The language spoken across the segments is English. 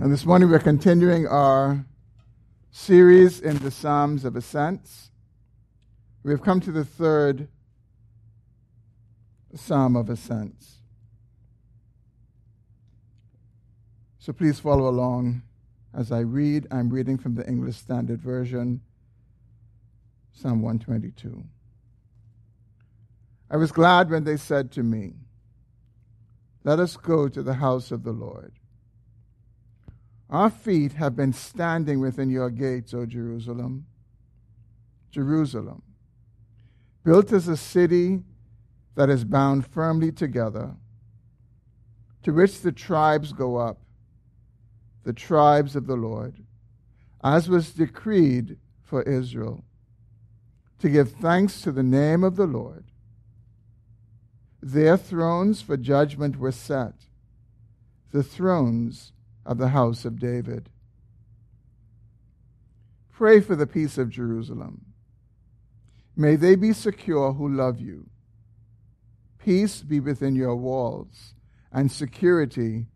And this morning we're continuing our series in the Psalms of Ascents. We have come to the third Psalm of Ascents. So please follow along as I read. I'm reading from the English Standard Version, Psalm 122. I was glad when they said to me, Let us go to the house of the Lord. Our feet have been standing within your gates, O Jerusalem. Jerusalem, built as a city that is bound firmly together, to which the tribes go up, the tribes of the Lord, as was decreed for Israel, to give thanks to the name of the Lord. Their thrones for judgment were set, the thrones of the house of David. Pray for the peace of Jerusalem. May they be secure who love you. Peace be within your walls, and security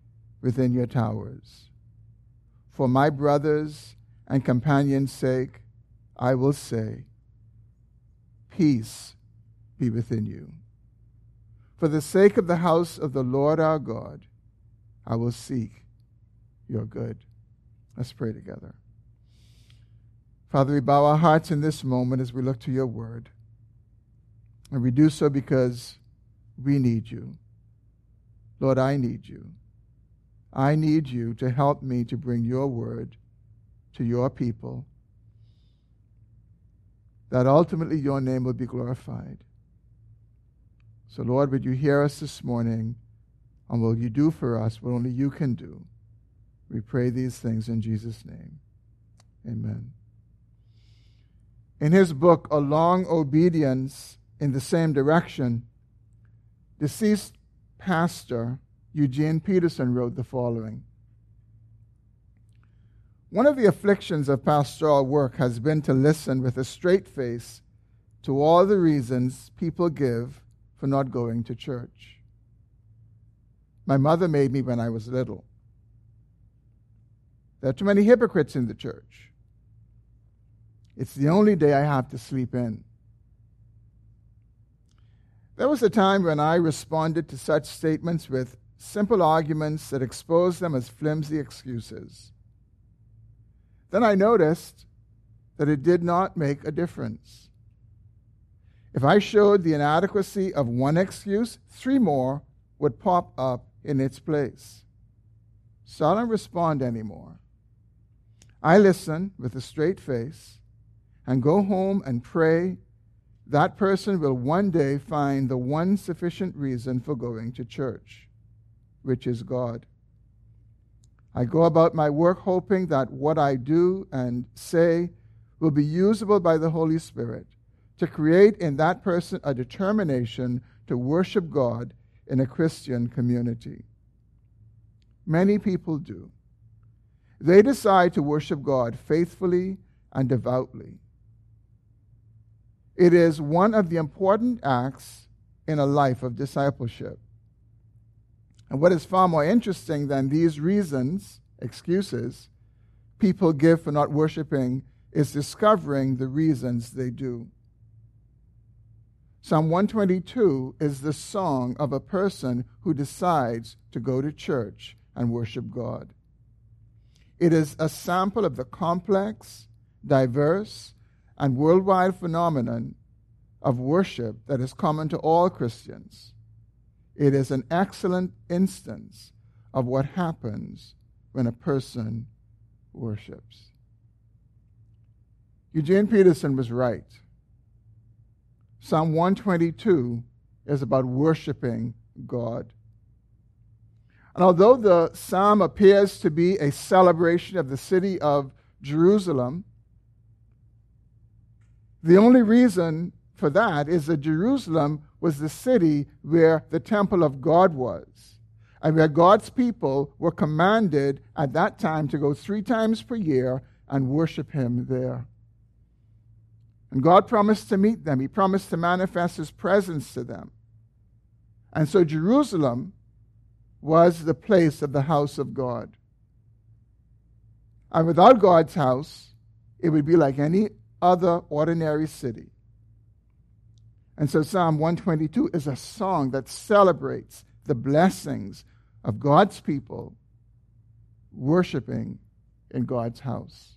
within your towers. For my brothers and companions' sake, I will say, Peace be within you. For the sake of the house of the Lord our God, I will seek your good. Let's pray together. Father, we bow our hearts in this moment as we look to your word. And we do so because we need you. Lord, I need you. I need you to help me to bring your word to your people, that ultimately your name will be glorified. So, Lord, would you hear us this morning, and will you do for us what only you can do? We pray these things in Jesus' name. Amen. In his book, A Long Obedience in the Same Direction, deceased pastor Eugene Peterson wrote the following One of the afflictions of pastoral work has been to listen with a straight face to all the reasons people give for not going to church. My mother made me when I was little. There are too many hypocrites in the church. It's the only day I have to sleep in. There was a time when I responded to such statements with simple arguments that exposed them as flimsy excuses. Then I noticed that it did not make a difference. If I showed the inadequacy of one excuse, three more would pop up in its place. So I don't respond anymore. I listen with a straight face and go home and pray, that person will one day find the one sufficient reason for going to church, which is God. I go about my work hoping that what I do and say will be usable by the Holy Spirit to create in that person a determination to worship God in a Christian community. Many people do. They decide to worship God faithfully and devoutly. It is one of the important acts in a life of discipleship. And what is far more interesting than these reasons, excuses, people give for not worshiping is discovering the reasons they do. Psalm 122 is the song of a person who decides to go to church and worship God. It is a sample of the complex, diverse, and worldwide phenomenon of worship that is common to all Christians. It is an excellent instance of what happens when a person worships. Eugene Peterson was right. Psalm 122 is about worshiping God. And although the psalm appears to be a celebration of the city of Jerusalem, the only reason for that is that Jerusalem was the city where the temple of God was, and where God's people were commanded at that time to go three times per year and worship Him there. And God promised to meet them, He promised to manifest His presence to them. And so Jerusalem was the place of the house of God. And without God's house, it would be like any other ordinary city. And so Psalm 122 is a song that celebrates the blessings of God's people worshiping in God's house.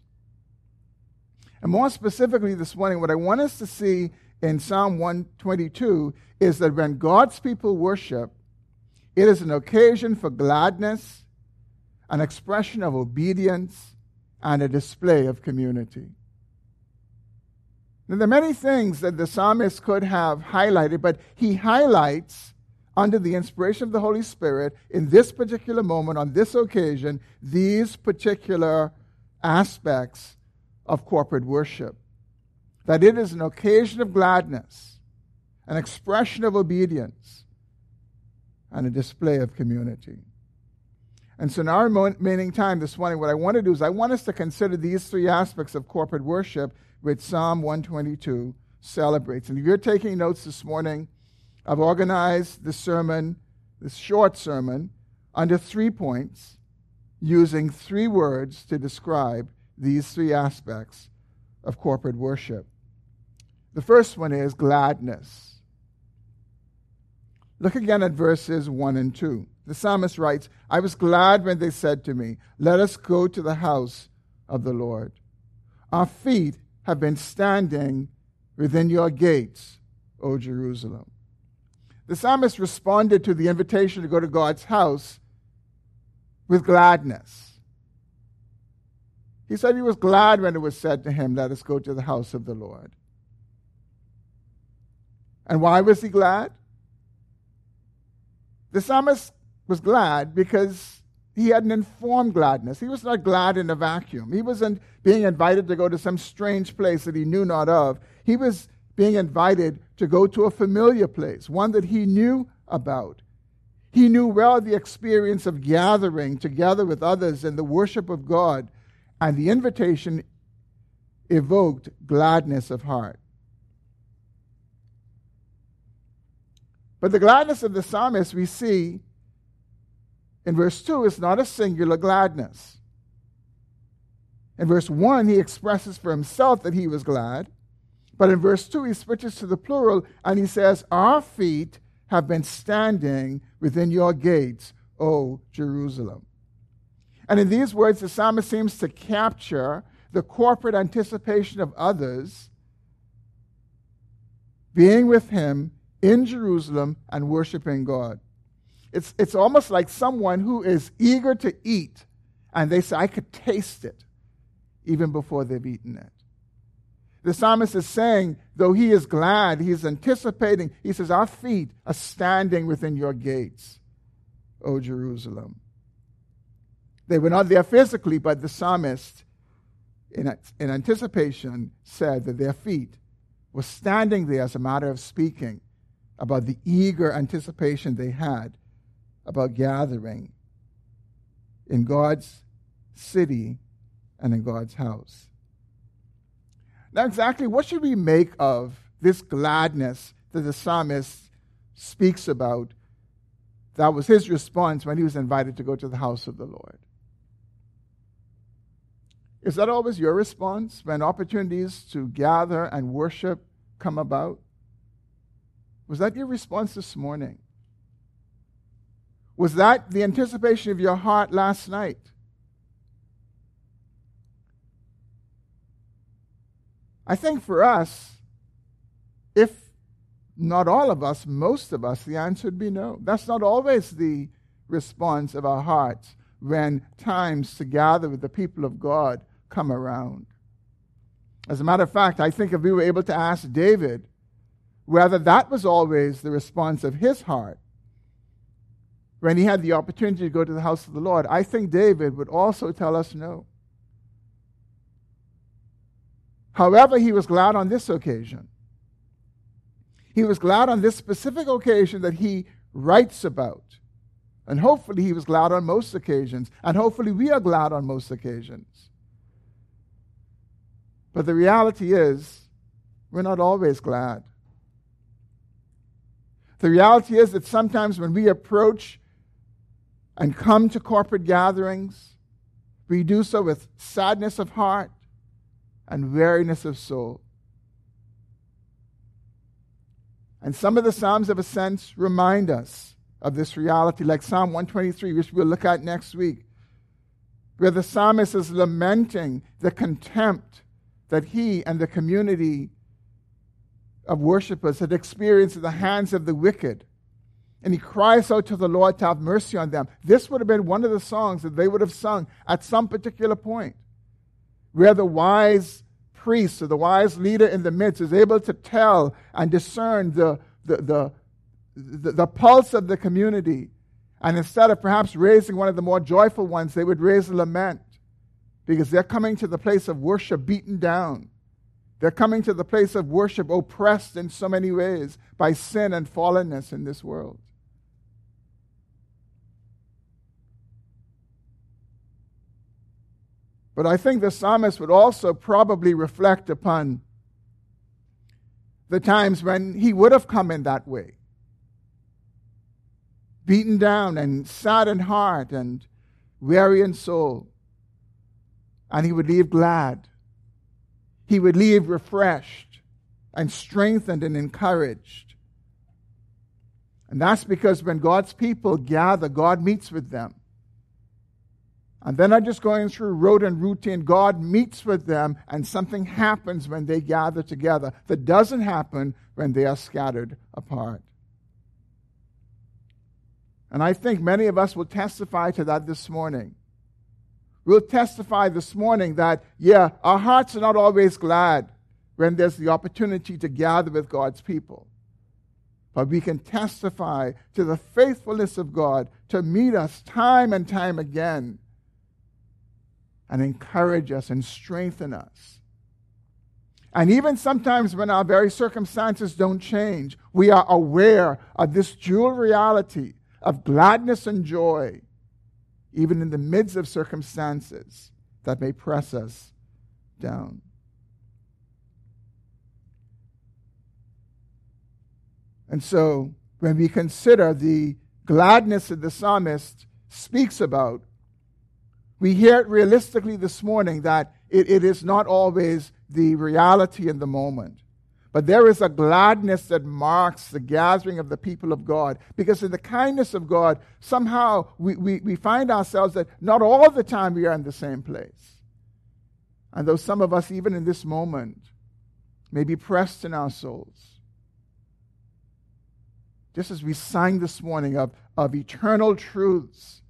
And more specifically this morning, what I want us to see in Psalm 122 is that when God's people worship, it is an occasion for gladness, an expression of obedience, and a display of community. Now, there are many things that the psalmist could have highlighted, but he highlights, under the inspiration of the Holy Spirit, in this particular moment, on this occasion, these particular aspects of corporate worship. That it is an occasion of gladness, an expression of obedience, and a display of community. And so, in our remaining time this morning, what I want to do is I want us to consider these three aspects of corporate worship which Psalm 122 celebrates. And if you're taking notes this morning, I've organized the sermon, this short sermon, under three points, using three words to describe these three aspects of corporate worship. The first one is gladness. Look again at verses 1 and 2. The psalmist writes, I was glad when they said to me, Let us go to the house of the Lord. Our feet have been standing within your gates, O Jerusalem. The psalmist responded to the invitation to go to God's house with gladness. He said he was glad when it was said to him, Let us go to the house of the Lord. And why was he glad? The psalmist was glad because he had an informed gladness. He was not glad in a vacuum. He wasn't being invited to go to some strange place that he knew not of. He was being invited to go to a familiar place, one that he knew about. He knew well the experience of gathering together with others in the worship of God, and the invitation evoked gladness of heart. But the gladness of the psalmist we see in verse 2 is not a singular gladness. In verse 1, he expresses for himself that he was glad. But in verse 2, he switches to the plural and he says, Our feet have been standing within your gates, O Jerusalem. And in these words, the psalmist seems to capture the corporate anticipation of others being with him in Jerusalem and worshiping God. It's, it's almost like someone who is eager to eat, and they say, I could taste it even before they've eaten it. The psalmist is saying, though he is glad, he is anticipating, he says, Our feet are standing within your gates, O Jerusalem. They were not there physically, but the psalmist, in, in anticipation, said that their feet were standing there as a matter of speaking about the eager anticipation they had about gathering in God's city and in God's house. Now, exactly what should we make of this gladness that the psalmist speaks about? That was his response when he was invited to go to the house of the Lord. Is that always your response when opportunities to gather and worship come about? Was that your response this morning? Was that the anticipation of your heart last night? I think for us, if not all of us, most of us, the answer would be no. That's not always the response of our hearts when times to gather with the people of God come around. As a matter of fact, I think if we were able to ask David whether that was always the response of his heart, when he had the opportunity to go to the house of the Lord, I think David would also tell us no. However, he was glad on this occasion. He was glad on this specific occasion that he writes about. And hopefully, he was glad on most occasions. And hopefully, we are glad on most occasions. But the reality is, we're not always glad. The reality is that sometimes when we approach and come to corporate gatherings, we do so with sadness of heart and weariness of soul. And some of the Psalms of Ascents remind us of this reality, like Psalm 123, which we'll look at next week, where the psalmist is lamenting the contempt that he and the community of worshippers had experienced the hands of the wicked. And he cries out to the Lord to have mercy on them. This would have been one of the songs that they would have sung at some particular point, where the wise priest or the wise leader in the midst is able to tell and discern the, the, the, the, the pulse of the community. And instead of perhaps raising one of the more joyful ones, they would raise a lament because they're coming to the place of worship beaten down. They're coming to the place of worship oppressed in so many ways by sin and fallenness in this world. But I think the psalmist would also probably reflect upon the times when he would have come in that way beaten down and sad in heart and weary in soul. And he would leave glad. He would leave refreshed and strengthened and encouraged. And that's because when God's people gather, God meets with them. And then I'm just going through rote and routine. God meets with them, and something happens when they gather together that doesn't happen when they are scattered apart. And I think many of us will testify to that this morning. We'll testify this morning that, yeah, our hearts are not always glad when there's the opportunity to gather with God's people. But we can testify to the faithfulness of God to meet us time and time again and encourage us and strengthen us. And even sometimes when our very circumstances don't change, we are aware of this dual reality of gladness and joy, even in the midst of circumstances that may press us down. And so, when we consider the gladness that the psalmist speaks about, we hear it realistically this morning that it, it is not always the reality in the moment. But there is a gladness that marks the gathering of the people of God. Because in the kindness of God, somehow we, we, we find ourselves that not all the time we are in the same place. And though some of us, even in this moment, may be pressed in our souls, just as we sang this morning of, of eternal truths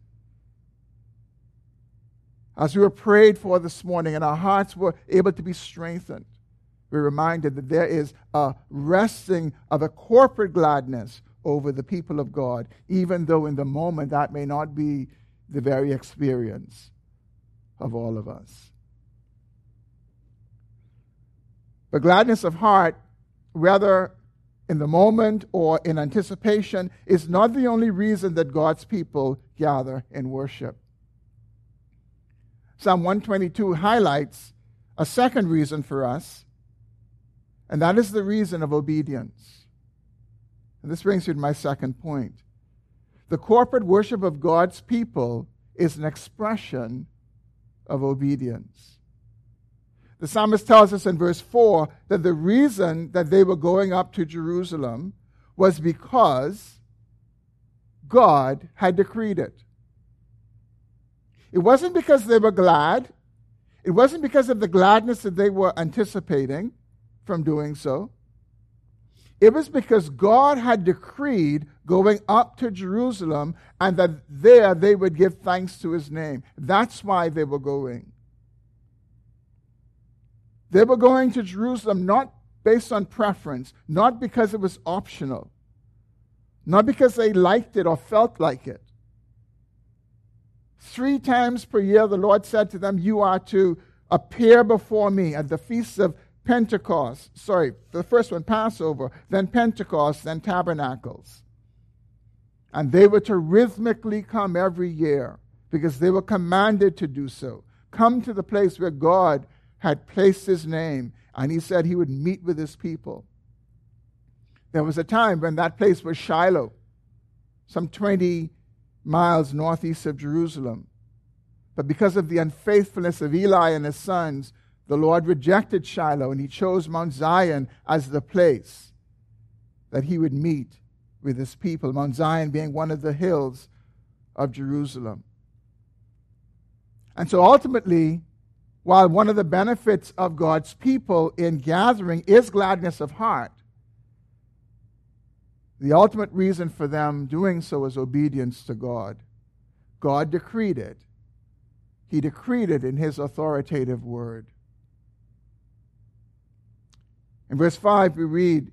as we were prayed for this morning and our hearts were able to be strengthened, we're reminded that there is a resting of a corporate gladness over the people of God, even though in the moment that may not be the very experience of all of us. But gladness of heart, whether in the moment or in anticipation, is not the only reason that God's people gather in worship. Psalm 122 highlights a second reason for us, and that is the reason of obedience. And this brings me to my second point. The corporate worship of God's people is an expression of obedience. The psalmist tells us in verse 4 that the reason that they were going up to Jerusalem was because God had decreed it. It wasn't because they were glad. It wasn't because of the gladness that they were anticipating from doing so. It was because God had decreed going up to Jerusalem and that there they would give thanks to his name. That's why they were going. They were going to Jerusalem not based on preference, not because it was optional, not because they liked it or felt like it. Three times per year, the Lord said to them, You are to appear before me at the feasts of Pentecost. Sorry, the first one, Passover, then Pentecost, then Tabernacles. And they were to rhythmically come every year because they were commanded to do so. Come to the place where God had placed his name, and he said he would meet with his people. There was a time when that place was Shiloh, some 20 miles northeast of Jerusalem. But because of the unfaithfulness of Eli and his sons, the Lord rejected Shiloh and he chose Mount Zion as the place that he would meet with his people, Mount Zion being one of the hills of Jerusalem. And so ultimately, while one of the benefits of God's people in gathering is gladness of heart, the ultimate reason for them doing so is obedience to God. God decreed it. He decreed it in His authoritative word. In verse 5, we read,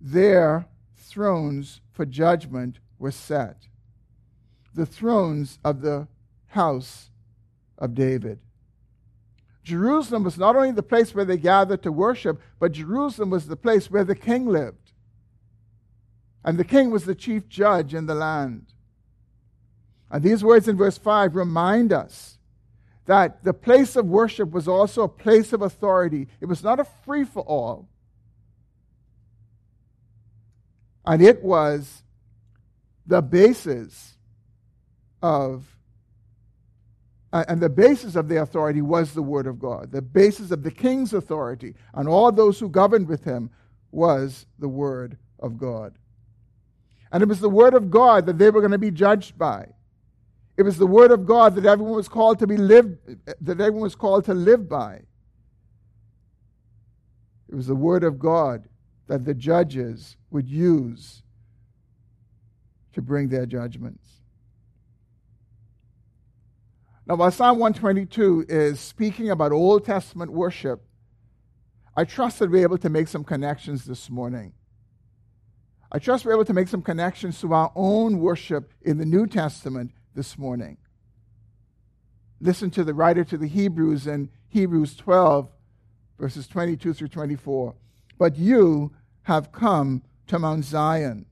Their thrones for judgment were set, the thrones of the house of David. Jerusalem was not only the place where they gathered to worship, but Jerusalem was the place where the king lived. And the king was the chief judge in the land. And these words in verse 5 remind us that the place of worship was also a place of authority. It was not a free for all. And it was the basis of, and the basis of the authority was the Word of God. The basis of the king's authority and all those who governed with him was the Word of God. And it was the Word of God that they were going to be judged by. It was the word of God that everyone was called to be lived, that everyone was called to live by. It was the word of God that the judges would use to bring their judgments. Now, while Psalm 122 is speaking about Old Testament worship, I trust that we're able to make some connections this morning. I trust we're able to make some connections to our own worship in the New Testament this morning. Listen to the writer to the Hebrews in Hebrews 12, verses 22 through 24. But you have come to Mount Zion,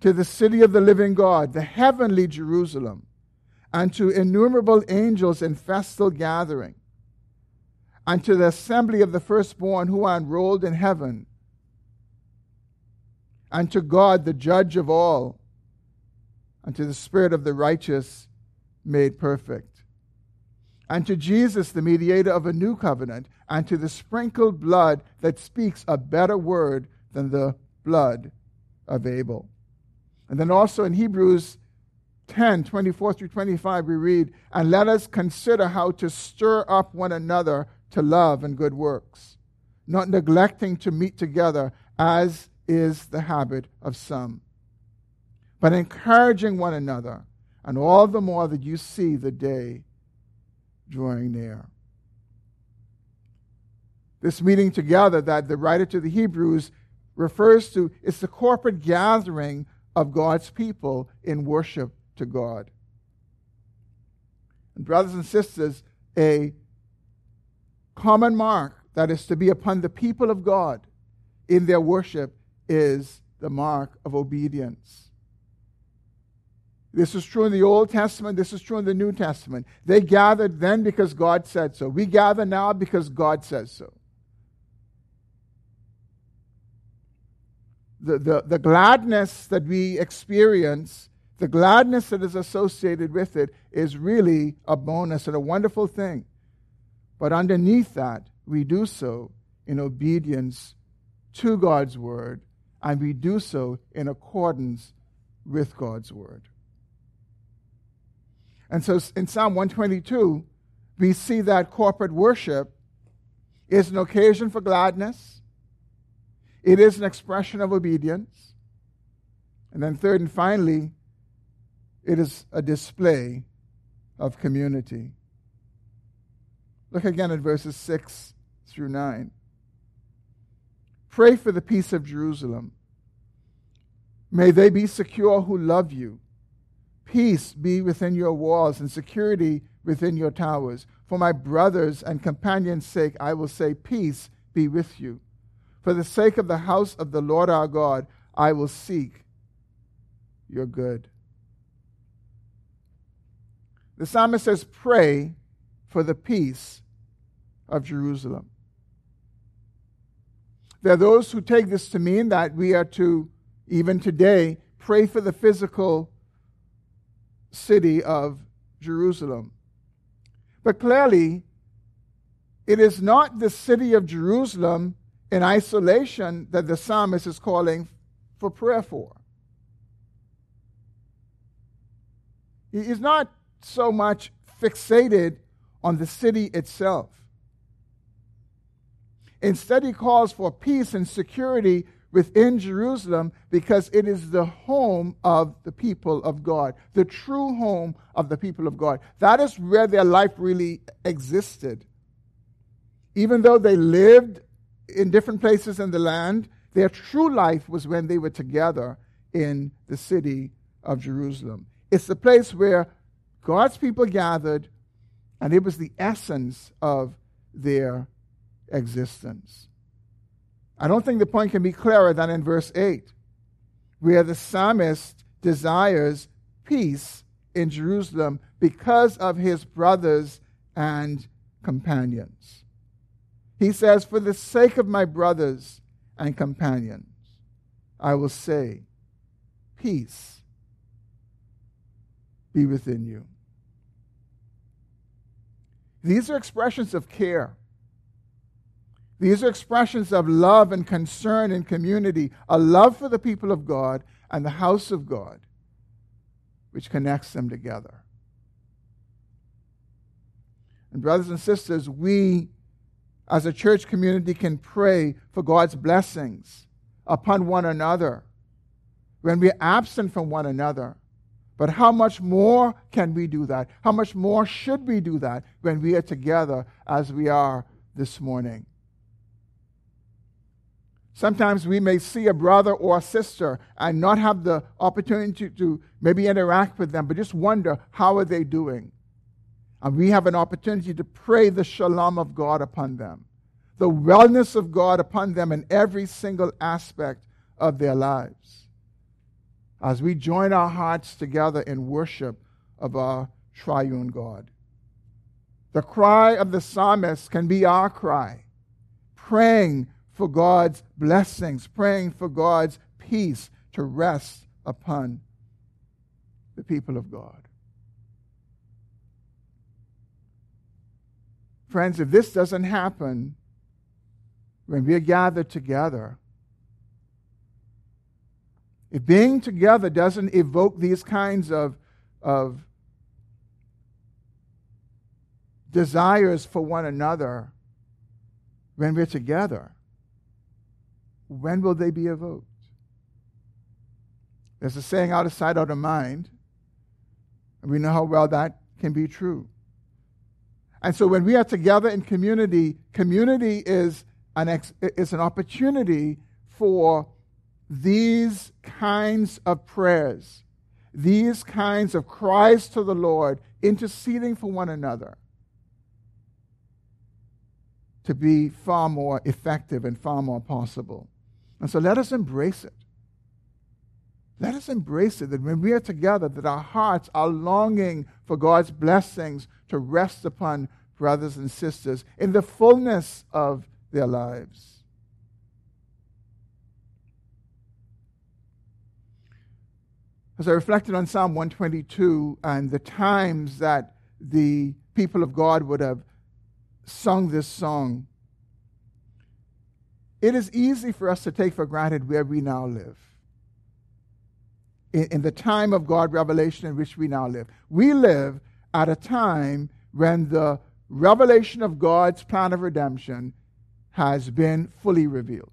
to the city of the living God, the heavenly Jerusalem, and to innumerable angels in festal gathering, and to the assembly of the firstborn who are enrolled in heaven, and to God, the judge of all unto the Spirit of the righteous made perfect, and to Jesus, the mediator of a new covenant, and to the sprinkled blood that speaks a better word than the blood of Abel. And then also in Hebrews 10 24 through 25, we read, And let us consider how to stir up one another to love and good works, not neglecting to meet together, as is the habit of some but encouraging one another, and all the more that you see the day drawing near. This meeting together that the writer to the Hebrews refers to is the corporate gathering of God's people in worship to God. And brothers and sisters, a common mark that is to be upon the people of God in their worship is the mark of obedience. This is true in the Old Testament. This is true in the New Testament. They gathered then because God said so. We gather now because God says so. The, the, the gladness that we experience, the gladness that is associated with it, is really a bonus and a wonderful thing. But underneath that, we do so in obedience to God's word, and we do so in accordance with God's word. And so in Psalm 122, we see that corporate worship is an occasion for gladness, it is an expression of obedience. And then, third and finally, it is a display of community. Look again at verses 6 through 9. Pray for the peace of Jerusalem. May they be secure who love you. Peace be within your walls and security within your towers. For my brothers and companions' sake, I will say, Peace be with you. For the sake of the house of the Lord our God, I will seek your good. The psalmist says, Pray for the peace of Jerusalem. There are those who take this to mean that we are to, even today, pray for the physical city of Jerusalem. But clearly, it is not the city of Jerusalem in isolation that the psalmist is calling for prayer for. He is not so much fixated on the city itself. Instead, he calls for peace and security within Jerusalem because it is the home of the people of God, the true home of the people of God. That is where their life really existed. Even though they lived in different places in the land, their true life was when they were together in the city of Jerusalem. It's the place where God's people gathered, and it was the essence of their existence. I don't think the point can be clearer than in verse 8, where the psalmist desires peace in Jerusalem because of his brothers and companions. He says, For the sake of my brothers and companions, I will say, Peace be within you. These are expressions of care. These are expressions of love and concern and community, a love for the people of God and the house of God, which connects them together. And, brothers and sisters, we as a church community can pray for God's blessings upon one another when we're absent from one another. But how much more can we do that? How much more should we do that when we are together as we are this morning? Sometimes we may see a brother or a sister and not have the opportunity to, maybe interact with them, but just wonder how are they doing? And we have an opportunity to pray the shalom of God upon them, the wellness of God upon them in every single aspect of their lives. As we join our hearts together in worship of our triune God. The cry of the psalmist can be our cry, praying for God's blessings, praying for God's peace to rest upon the people of God. Friends, if this doesn't happen when we are gathered together, if being together doesn't evoke these kinds of, of desires for one another when we're together, when will they be evoked? There's a saying, out of sight, out of mind. And we know how well that can be true. And so when we are together in community, community is an, ex- is an opportunity for these kinds of prayers, these kinds of cries to the Lord, interceding for one another, to be far more effective and far more possible. And so let us embrace it. Let us embrace it that when we are together, that our hearts are longing for God's blessings to rest upon brothers and sisters in the fullness of their lives. As I reflected on Psalm 122 and the times that the people of God would have sung this song, it is easy for us to take for granted where we now live. In, in, the time of God revelation in which we now live. We live at a time when the revelation of God's plan of redemption has been fully revealed.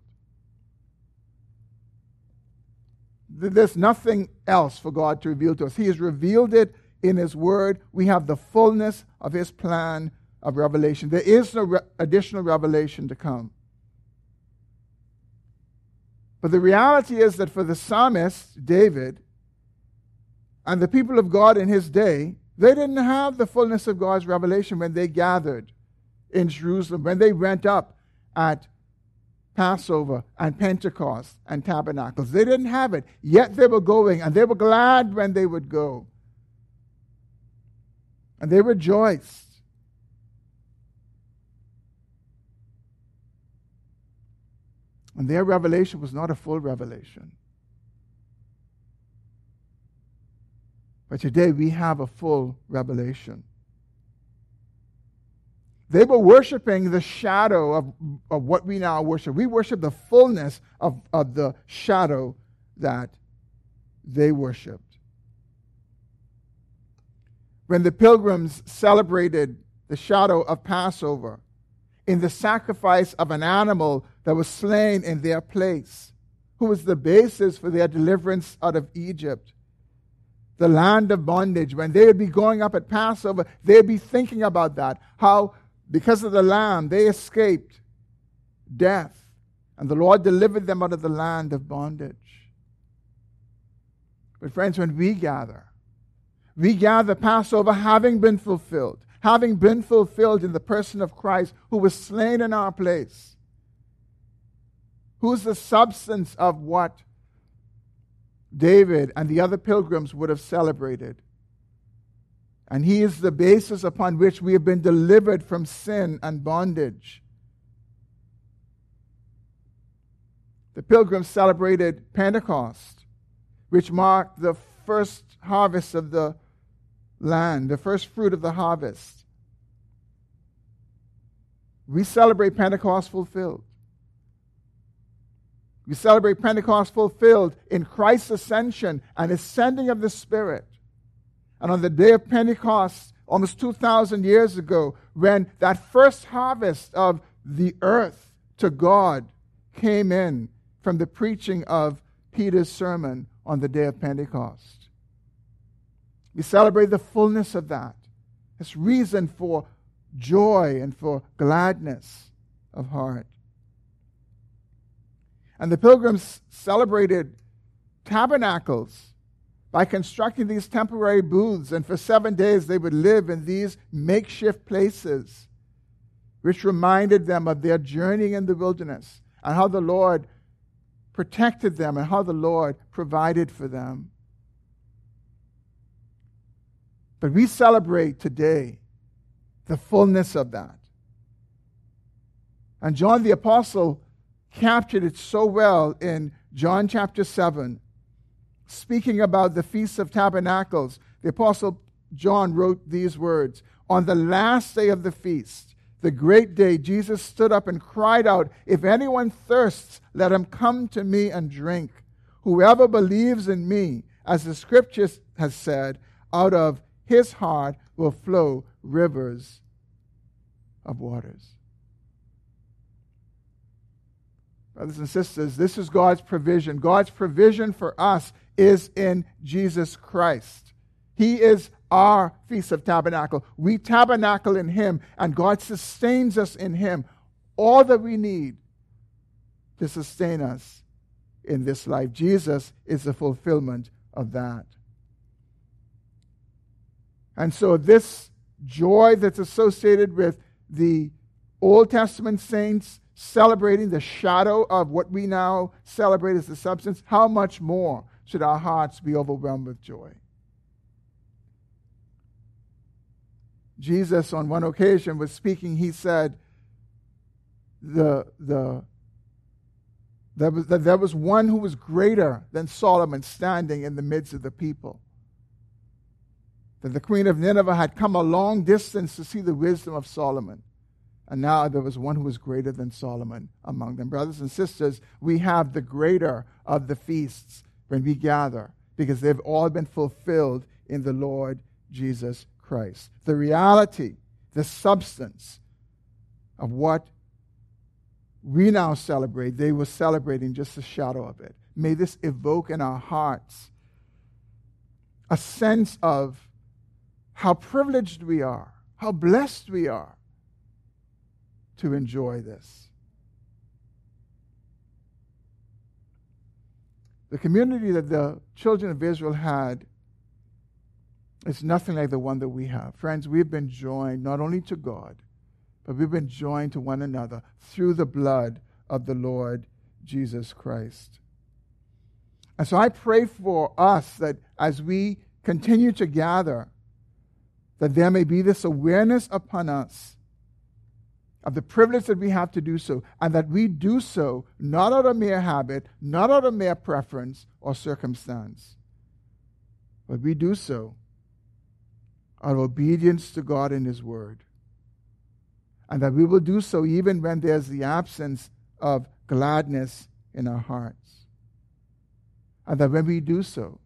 There's nothing else for God to reveal to us. He has revealed it in His Word. We have the fullness of His plan of revelation. There is no re- additional revelation to come. But the reality is that for the psalmist, David, and the people of God in his day, they didn't have the fullness of God's revelation when they gathered in Jerusalem, when they went up at Passover and Pentecost and Tabernacles. They didn't have it, yet they were going, and they were glad when they would go. And they rejoiced. And their revelation was not a full revelation. But today we have a full revelation. They were worshiping the shadow of, of what we now worship. We worship the fullness of, of the shadow that they worshiped. When the pilgrims celebrated the shadow of Passover in the sacrifice of an animal that was slain in their place, who was the basis for their deliverance out of Egypt, the land of bondage, when they would be going up at Passover, they'd be thinking about that, how because of the Lamb, they escaped death, and the Lord delivered them out of the land of bondage. But, friends, when we gather, we gather Passover having been fulfilled, having been fulfilled in the person of Christ who was slain in our place, who's the substance of what David and the other pilgrims would have celebrated. And He is the basis upon which we have been delivered from sin and bondage. The pilgrims celebrated Pentecost, which marked the first harvest of the land, the first fruit of the harvest. We celebrate Pentecost fulfilled. We celebrate Pentecost fulfilled in Christ's ascension and his sending of the Spirit. And on the day of Pentecost, almost 2,000 years ago, when that first harvest of the earth to God came in from the preaching of Peter's sermon on the day of Pentecost. We celebrate the fullness of that. It's reason for joy and for gladness of heart. And the pilgrims celebrated tabernacles by constructing these temporary booths, and for seven days they would live in these makeshift places, which reminded them of their journeying in the wilderness and how the Lord protected them and how the Lord provided for them. But we celebrate today the fullness of that. And John the Apostle captured it so well in John chapter 7 speaking about the Feast of Tabernacles, the Apostle John wrote these words On the last day of the feast, the great day, Jesus stood up and cried out, If anyone thirsts, let him come to me and drink. Whoever believes in me, as the scripture has said, out of his heart will flow rivers of waters. Brothers and sisters, this is God's provision. God's provision for us is in Jesus Christ. He is our Feast of Tabernacle. We tabernacle in Him, and God sustains us in Him. All that we need to sustain us in this life. Jesus is the fulfillment of that. And so, this joy that's associated with the Old Testament saints celebrating the shadow of what we now celebrate as the substance, how much more should our hearts be overwhelmed with joy. Jesus, on one occasion, was speaking. He said, the, the, there, was, there was one who was greater than Solomon standing in the midst of the people. That the queen of Nineveh had come a long distance to see the wisdom of Solomon. And now there was one who was greater than Solomon among them. Brothers and sisters, we have the greater of the feasts when we gather because they've all been fulfilled in the Lord Jesus Christ. The reality, the substance of what we now celebrate, they were celebrating just a shadow of it. May this evoke in our hearts a sense of how privileged we are, how blessed we are to enjoy this. The community that the children of Israel had is nothing like the one that we have. Friends, we've been joined not only to God, but we've been joined to one another through the blood of the Lord Jesus Christ. And so I pray for us that as we continue to gather, that there may be this awareness upon us of the privilege that we have to do so, and that we do so not out of mere habit, not out of mere preference or circumstance, but we do so out of obedience to God and His Word. And that we will do so even when there's the absence of gladness in our hearts. And that when we do so,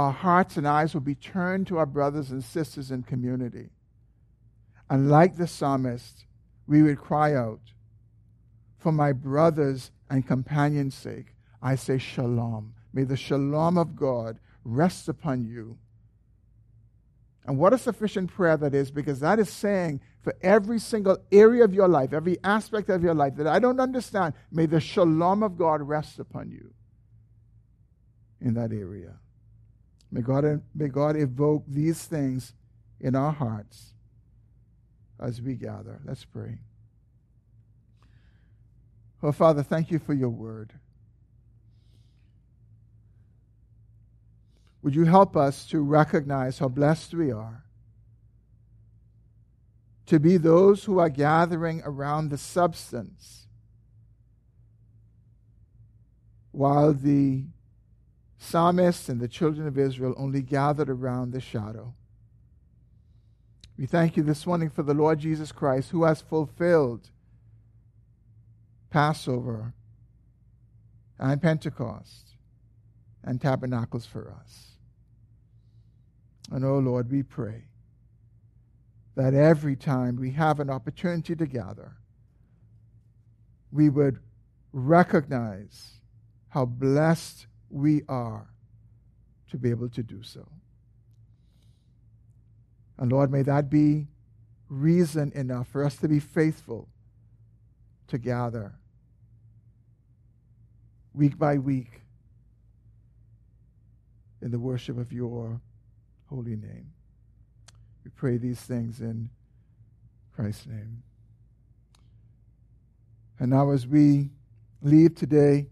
our hearts and eyes will be turned to our brothers and sisters in community. And like the psalmist, we would cry out, For my brothers and companions' sake, I say shalom. May the shalom of God rest upon you. And what a sufficient prayer that is, because that is saying for every single area of your life, every aspect of your life that I don't understand, may the shalom of God rest upon you in that area. May God, may God evoke these things in our hearts as we gather. Let's pray. Oh, Father, thank you for your word. Would you help us to recognize how blessed we are? To be those who are gathering around the substance, while the psalmist and the children of Israel only gathered around the shadow. We thank you this morning for the Lord Jesus Christ who has fulfilled Passover and Pentecost and tabernacles for us. And oh Lord, we pray that every time we have an opportunity to gather, we would recognize how blessed we are to be able to do so. And Lord, may that be reason enough for us to be faithful to gather week by week in the worship of your holy name. We pray these things in Christ's name. And now, as we leave today,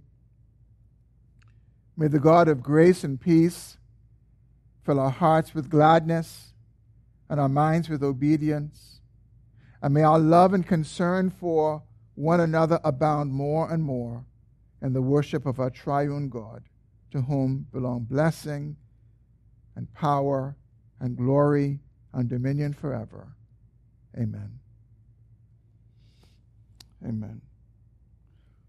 may the God of grace and peace fill our hearts with gladness and our minds with obedience. And may our love and concern for one another abound more and more in the worship of our triune God, to whom belong blessing and power and glory and dominion forever. Amen. Amen.